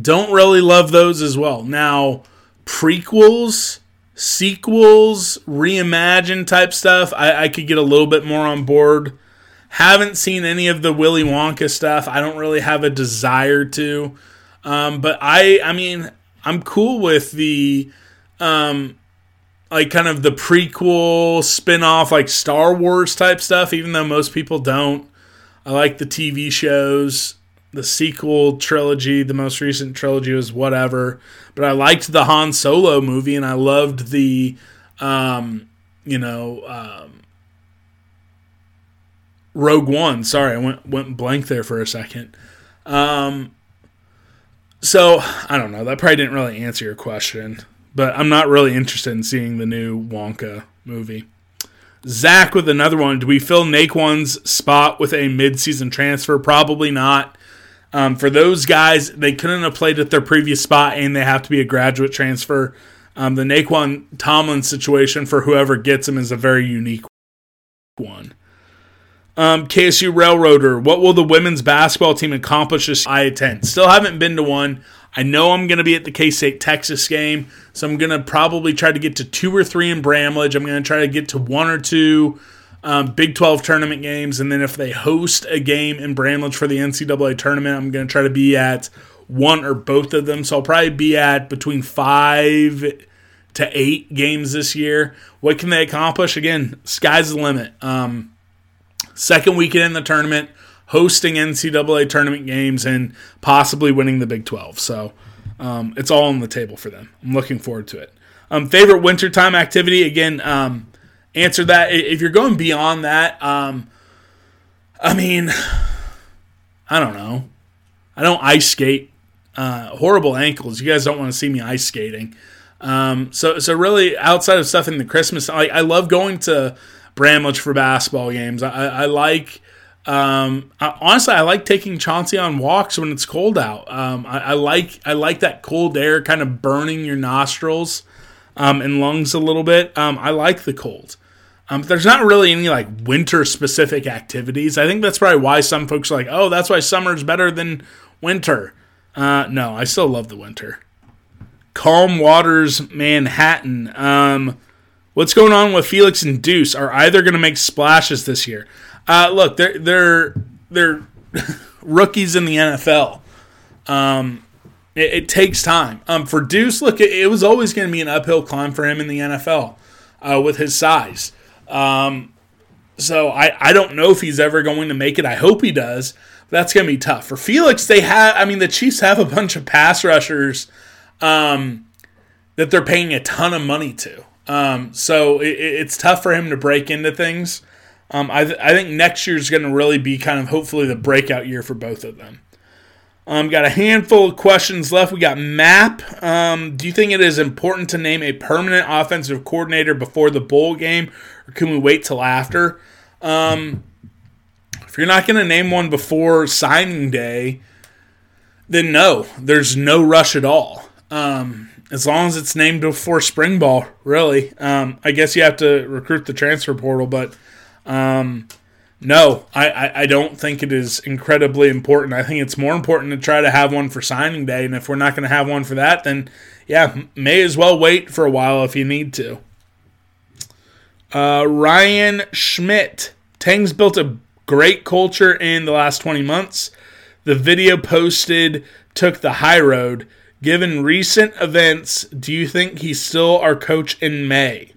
don't really love those as well. Now, prequels, sequels, reimagine type stuff, I, I could get a little bit more on board haven't seen any of the Willy Wonka stuff. I don't really have a desire to. Um, but I, I mean, I'm cool with the, um, like kind of the prequel spin-off like Star Wars type stuff even though most people don't. I like the TV shows. The sequel trilogy, the most recent trilogy was whatever, but I liked the Han Solo movie and I loved the um, you know, um, Rogue One. Sorry, I went went blank there for a second. Um, so I don't know. That probably didn't really answer your question, but I'm not really interested in seeing the new Wonka movie. Zach with another one. Do we fill Nae'Qwan's spot with a midseason transfer? Probably not. Um, for those guys, they couldn't have played at their previous spot, and they have to be a graduate transfer. Um, the Nae'Qwan Tomlin situation for whoever gets him is a very unique one. Um, KSU Railroader, what will the women's basketball team accomplish this I attend? Still haven't been to one. I know I'm going to be at the K State Texas game, so I'm going to probably try to get to two or three in Bramlage. I'm going to try to get to one or two um, Big 12 tournament games, and then if they host a game in Bramlage for the NCAA tournament, I'm going to try to be at one or both of them. So I'll probably be at between five to eight games this year. What can they accomplish? Again, sky's the limit. Um, second weekend in the tournament, hosting NCAA tournament games, and possibly winning the Big 12. So um, it's all on the table for them. I'm looking forward to it. Um, favorite wintertime activity? Again, um, answer that. If you're going beyond that, um, I mean, I don't know. I don't ice skate. Uh, horrible ankles. You guys don't want to see me ice skating. Um, so so really, outside of stuff in the Christmas, I, I love going to Bramlage for basketball games. I, I like. Um, I, honestly, I like taking Chauncey on walks when it's cold out. Um, I, I, like I like that cold air kind of burning your nostrils um, and lungs a little bit. Um, I like the cold. Um, there's not really any like winter specific activities. I think that's probably why some folks are like, oh, that's why summer's better than winter. Uh, no, I still love the winter. Calm Waters, Manhattan. Um, what's going on with Felix and Deuce? Are either going to make splashes this year? Uh, look, they're they're they're <laughs> rookies in the NFL. Um, it, it, takes time. Um, for Deuce, look, it, it was always going to be an uphill climb for him in the NFL uh, with his size. Um, so I, I don't know if he's ever going to make it. I hope he does. That's going to be tough for Felix. They have, I mean, the Chiefs have a bunch of pass rushers um, that they're paying a ton of money to. Um, so it, it's tough for him to break into things. Um, I, th- I think next year is going to really be kind of hopefully the breakout year for both of them. Um, got a handful of questions left. We got Map. Um, do you think it is important to name a permanent offensive coordinator before the bowl game, or can we wait till after? Um, if you're not going to name one before signing day, then no, there's no rush at all. Um, as long as it's named before spring ball, really. Um, I guess you have to recruit the transfer portal, but um, no, I, I, I, don't think it is incredibly important. I think it's more important to try to have one for signing day, and if we're not going to have one for that, then yeah, may as well wait for a while if you need to. Uh, Ryan Schmidt. Tang's built a great culture in the last 20 months. The video posted took the high road. Given recent events, do you think he's still our coach in May?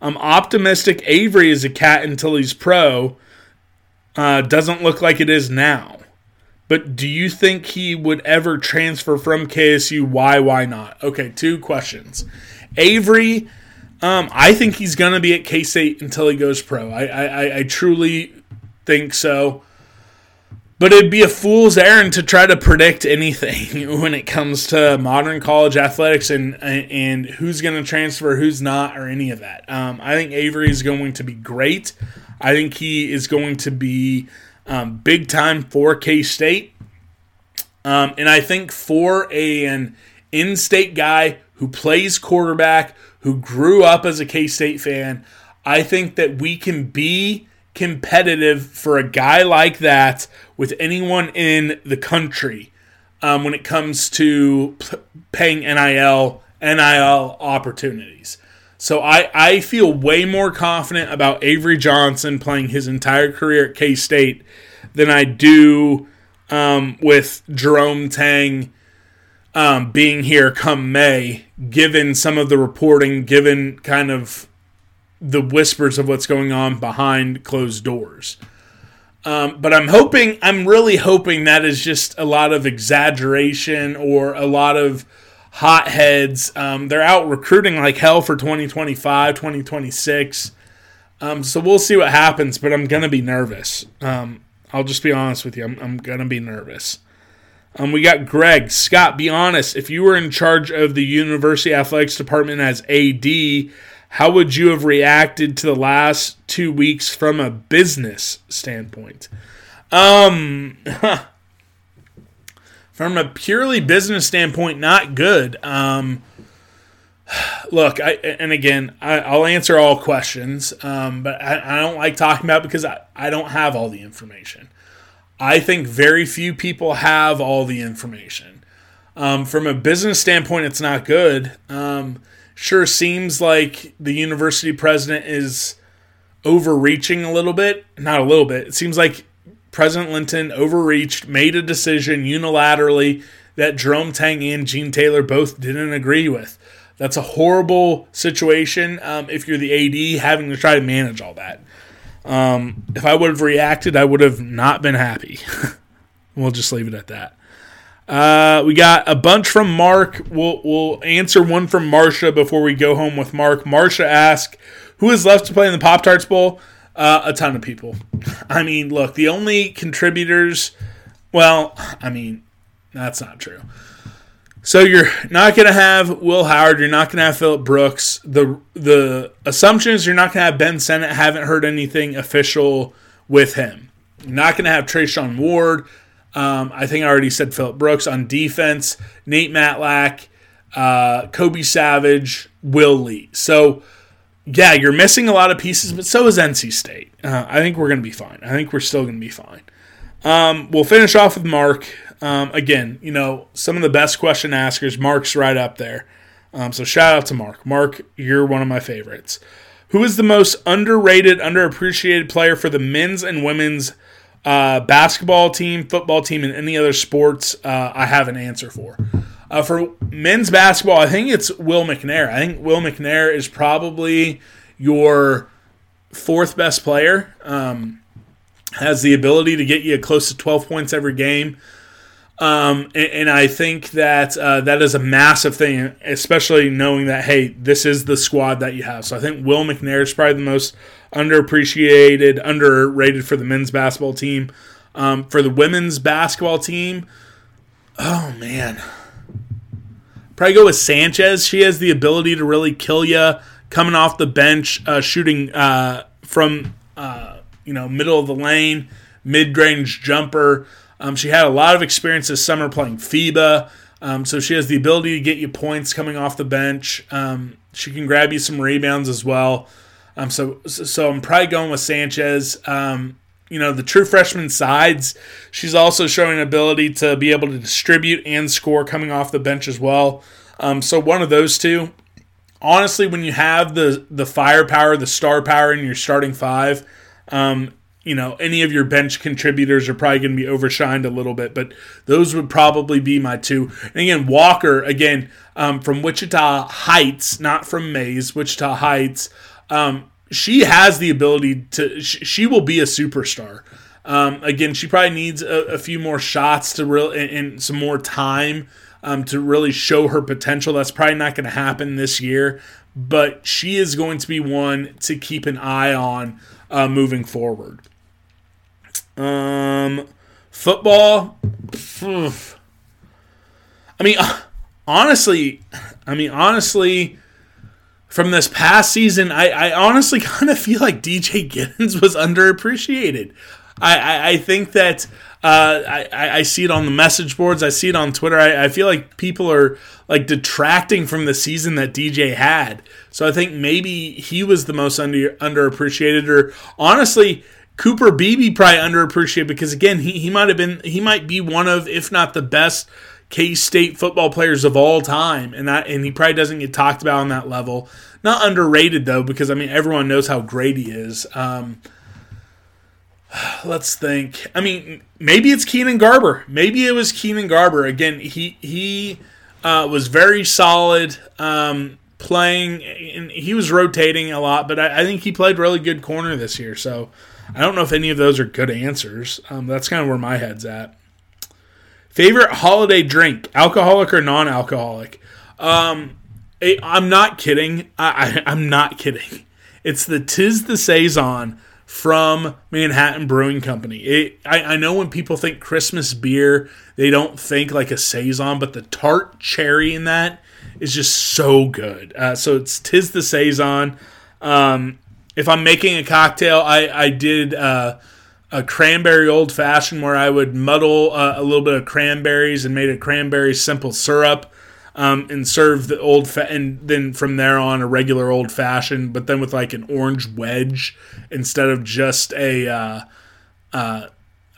I'm optimistic Avery is a cat until he's pro. Uh, doesn't look like it is now. But do you think he would ever transfer from KSU? Why? Why not? Okay, two questions. Avery, um, I think he's going to be at K State until he goes pro. I, I, I truly think so. But it'd be a fool's errand to try to predict anything <laughs> when it comes to modern college athletics and and who's going to transfer, who's not, or any of that. Um, I think Avery is going to be great. I think he is going to be um, big time for K State, um, and I think for a, an in-state guy who plays quarterback, who grew up as a K State fan, I think that we can be competitive for a guy like that with anyone in the country um, when it comes to p- paying NIL NIL opportunities. So I, I feel way more confident about Avery Johnson playing his entire career at K State than I do um, with Jerome Tang um, being here come May, given some of the reporting, given kind of the whispers of what's going on behind closed doors. Um, but I'm hoping, I'm really hoping that is just a lot of exaggeration or a lot of hotheads. Um, they're out recruiting like hell for 2025, 2026. Um, so we'll see what happens, but I'm going to be nervous. Um, I'll just be honest with you. I'm, I'm going to be nervous. Um, we got Greg. Scott, be honest. If you were in charge of the university athletics department as AD, how would you have reacted to the last two weeks from a business standpoint? Um, <laughs> from a purely business standpoint, not good. Um, <sighs> look, I and again, I, will answer all questions, um, but I, I, don't like talking about because I, I don't have all the information. I think very few people have all the information. Um, from a business standpoint, it's not good. Um, sure seems like the university president is overreaching a little bit. Not a little bit. It seems like President Linton overreached, made a decision unilaterally that Jerome Tang and Gene Taylor both didn't agree with. That's a horrible situation um, if you're the AD having to try to manage all that. Um, if I would have reacted, I would have not been happy. <laughs> we'll just leave it at that. Uh, we got a bunch from Mark. We'll, we'll answer one from Marsha before we go home with Mark. Marsha asked, Who is left to play in the Pop Tarts Bowl? Uh, a ton of people. I mean, look, the only contributors well, I mean, that's not true. So you're not going to have Will Howard. You're not going to have Phillip Brooks. The the assumption is you're not going to have Ben Sinnott. Haven't heard anything official with him. You're not going to have Treshaun Ward. Um, I think I already said Phillip Brooks on defense. Nate Matlack, uh, Kobe Savage, Will Lee. So yeah, you're missing a lot of pieces, but so is NC State. Uh, I think we're going to be fine. I think we're still going to be fine. Um, we'll finish off with Mark. Um, again, you know, some of the best question askers. Mark's right up there. Um, so shout out to Mark. Mark, you're one of my favorites. Who is the most underrated, underappreciated player for the men's and women's uh, basketball team, football team, and any other sports? Uh, I have an answer for. Uh, for men's basketball, I think it's Will McNair. I think Will McNair is probably your fourth best player. Um, has the ability to get you close to 12 points every game. Um, and, and, I think that uh, that is a massive thing, especially knowing that hey, this is the squad that you have. So I think Will McNair is probably the most underappreciated, underrated for the men's basketball team. Um, for the women's basketball team, oh man, probably go with Sanchez. She has the ability to really kill you coming off the bench, uh, shooting uh, from uh, you know middle of the lane, mid range jumper. Um, she had a lot of experience this summer playing FIBA, um, so she has the ability to get you points coming off the bench. Um, she can grab you some rebounds as well. Um, so, so I'm probably going with Sanchez. Um, you know, the true freshman sides, she's also showing ability to be able to distribute and score coming off the bench as well. Um, so one of those two. Honestly, when you have the the firepower, the star power in your starting five, um, you know, any of your bench contributors are probably going to be overshined a little bit, but those would probably be my two. And again, Walker, again, um, from Wichita Heights, not from Maize, Wichita Heights. Um, she has the ability to, sh- she will be a superstar. Um, again, she probably needs a, a few more shots to real and, and some more time um, to really show her potential. That's probably not going to happen this year, but she is going to be one to keep an eye on uh, moving forward. Um, football. I mean, <laughs> honestly, I mean, honestly, from this past season, I, I honestly <laughs> kind of feel like DJ Giddens was underappreciated. I, I, I think that uh, I, I see it on the message boards. I see it on Twitter. I, I feel like people are like detracting from the season that DJ had. So I think maybe he was the most under underappreciated, or honestly, Cooper Beebe probably underappreciated because again, he, he might have been he might be one of, if not the best K State football players of all time, and that and he probably doesn't get talked about on that level. Not underrated though, because I mean everyone knows how great he is. Um, <sighs> let's think. I mean, maybe it's Keenan Garber. Maybe it was Keenan Garber. Again, he he uh, was very solid um, playing, and he was rotating a lot. But I, I, think he played really good corner this year. So I don't know if any of those are good answers. Um, that's kind of where my head's at. Favorite holiday drink, alcoholic or non-alcoholic? Um, I'm not kidding. I, I, I'm not kidding. <laughs> It's the Tis the Saison from Manhattan Brewing Company. It, I, I, know when people think Christmas beer, they don't think like a saison, but the tart cherry in that is just so good. Uh, so it's tis the saison. Um, if I'm making a cocktail, I I did uh, a cranberry old fashioned where I would muddle uh, a little bit of cranberries and made a cranberry simple syrup. Um, and serve the old fa- and then from there on a regular old fashioned, but then with like an orange wedge instead of just a uh, uh,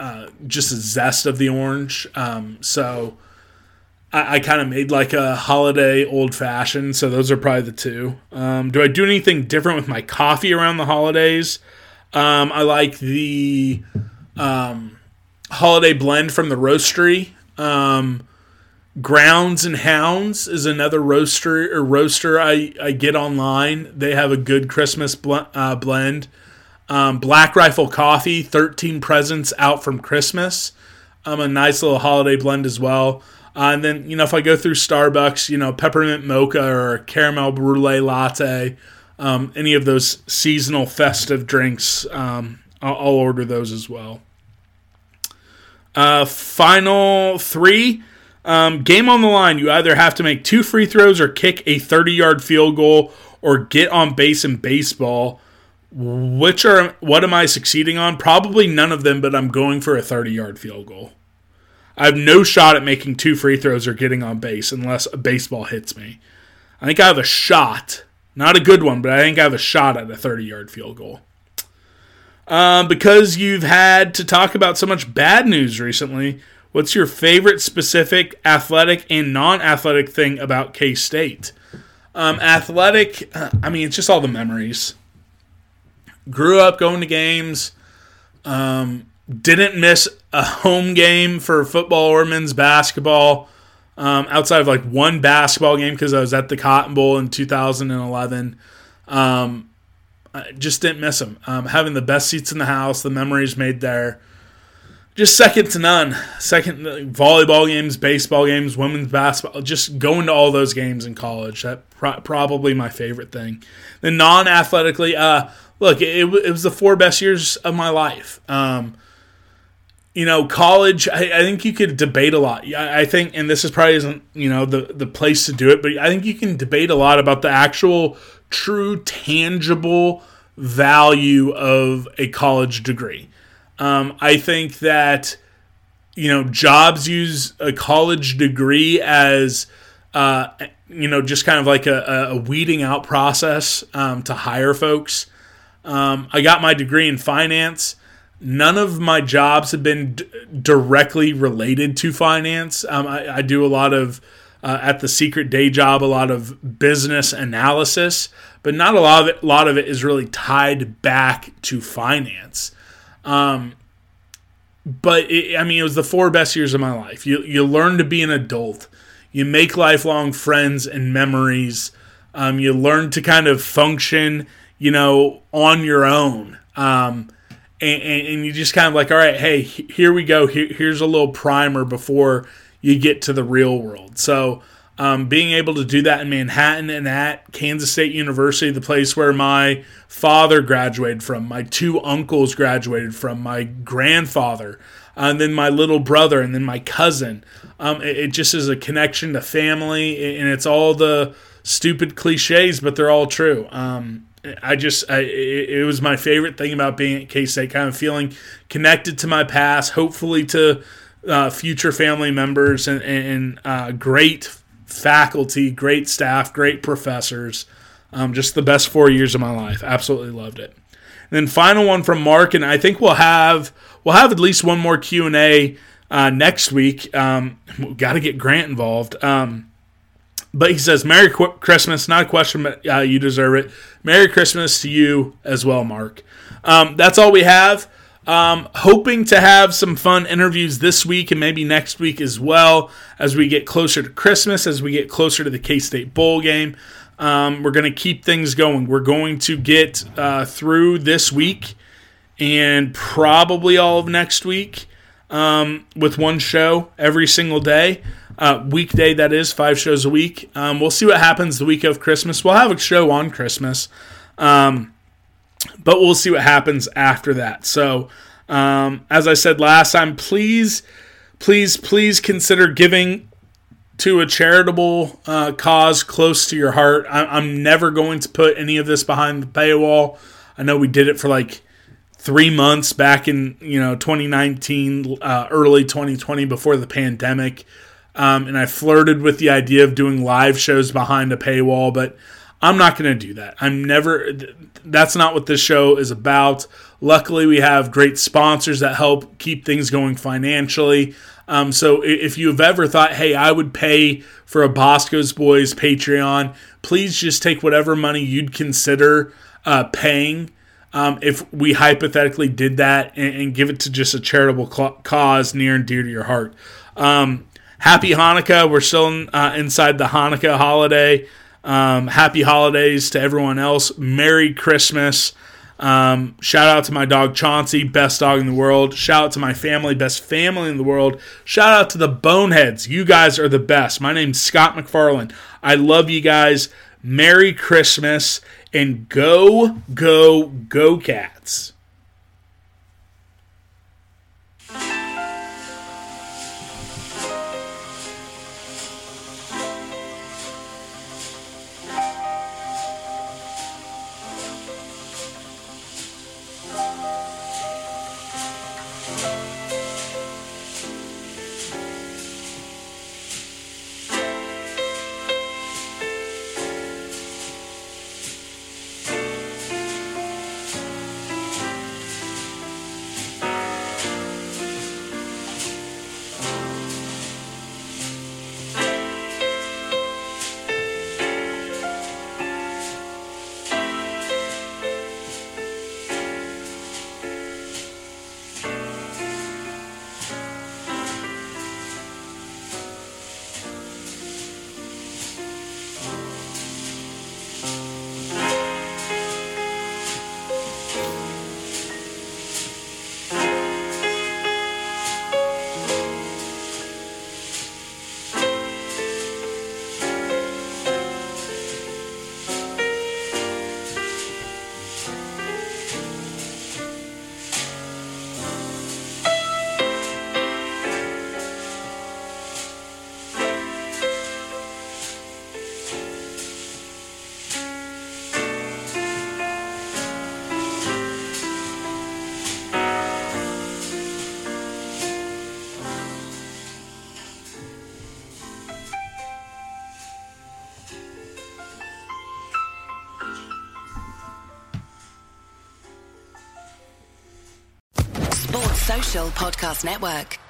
uh, just a zest of the orange. Um, so I, I kind of made like a holiday old fashioned. So those are probably the two. Um, do I do anything different with my coffee around the holidays? Um, I like the um, holiday blend from the roastery. Um, Grounds and Hounds is another roaster or roaster I, I get online. They have a good Christmas bl- uh, blend. Um, Black Rifle Coffee, 13 presents out from Christmas. Um, a nice little holiday blend as well. Uh, and then, you know, if I go through Starbucks, you know, peppermint mocha or caramel brulee latte, um, any of those seasonal festive drinks, um, I'll, I'll, order those as well. Uh, final three. Um, game on the line. You either have to make two free throws or kick a 30 yard field goal or get on base in baseball. Which are what am I succeeding on? Probably none of them, but I'm going for a 30 yard field goal. I have no shot at making two free throws or getting on base unless a baseball hits me. I think I have a shot. Not a good one, but I think I have a shot at a 30 yard field goal. Um, because you've had to talk about so much bad news recently, what's your favorite specific athletic and non athletic thing about K State? Um, athletic, uh, I mean, it's just all the memories. Grew up going to games. Um, didn't miss a home game for football or men's basketball um, outside of like one basketball game because I was at the Cotton Bowl in 2011. Um, I just didn't miss them. Um, having the best seats in the house, the memories made there, just second to none. Second volleyball games, baseball games, women's basketball, just going to all those games in college. That pro- probably my favorite thing. Then non-athletically, uh, look, it, it, was the four best years of my life. Um, you know, college. I, I, think you could debate a lot. I, I think, and this is probably isn't you know the the place to do it, but I think you can debate a lot about the actual, true, tangible value of a college degree. Um, I think that you know jobs use a college degree as uh, you know just kind of like a, a weeding out process um, to hire folks. Um, I got my degree in finance none of my jobs have been d- directly related to finance. Um, I, I, do a lot of uh, at the secret day job, a lot of business analysis, but not a lot of it. A lot of it is really tied back to finance. Um, but it, I mean, it was the four best years of my life. You you learn to be an adult. You make lifelong friends and memories. Um, you learn to kind of function, you know, on your own. Um, and, and, and you just kind of like, all right, hey, here we go. Here, here's a little primer before you get to the real world. So, um, being able to do that in Manhattan and at Kansas State University, the place where my father graduated from, my two uncles graduated from, my grandfather, and then my little brother, and then my cousin. Um, it, it, just is a connection to family, and it's all the stupid cliches, but they're all true. Um, I just I, it, was my favorite thing about being at K State, kind of feeling connected to my past, hopefully to uh, future family members, and, and uh, great faculty, great staff, great professors. Um, just the best four years of my life. Absolutely loved it. And then final one from Mark, and I think we'll have we'll have at least one more Q and A uh, next week. Um, got to get Grant involved. Um, but he says, Merry Qu- Christmas. Not a question, but uh, you deserve it. Merry Christmas to you as well, Mark. Um, that's all we have. Um, hoping to have some fun interviews this week and maybe next week as well as we get closer to Christmas, as we get closer to the K State Bowl game. Um, we're going to keep things going. We're going to get uh, through this week and probably all of next week um, with one show every single day uh, weekday that is five shows a week. Um, we'll see what happens the week of christmas. We'll have a show on christmas um, but we'll see what happens after that. So um, as i said last time please please please consider giving to a charitable uh, cause close to your heart. I- i'm never going to put any of this behind the paywall. I know we did it for like three months back in you know 2019 uh, early 2020 before the pandemic um, and I flirted with the idea of doing live shows behind a paywall, but I'm not going to do that. I'm never, that's not what this show is about. Luckily, we have great sponsors that help keep things going financially. Um, so if you've ever thought, hey, I would pay for a Bosco's Boys Patreon, please just take whatever money you'd consider uh, paying. Um, if we hypothetically did that and, and, give it to just a charitable cause near and dear to your heart. Um, happy Hanukkah. We're still in, uh, inside the Hanukkah holiday. Um, happy holidays to everyone else. Merry Christmas. Um, shout out to my dog Chauncey, best dog in the world. Shout out to my family, best family in the world. Shout out to the Boneheads. You guys are the best. My name's Scott McFarland. I love you guys. Merry Christmas and go, go, go, cats. Podcast Network.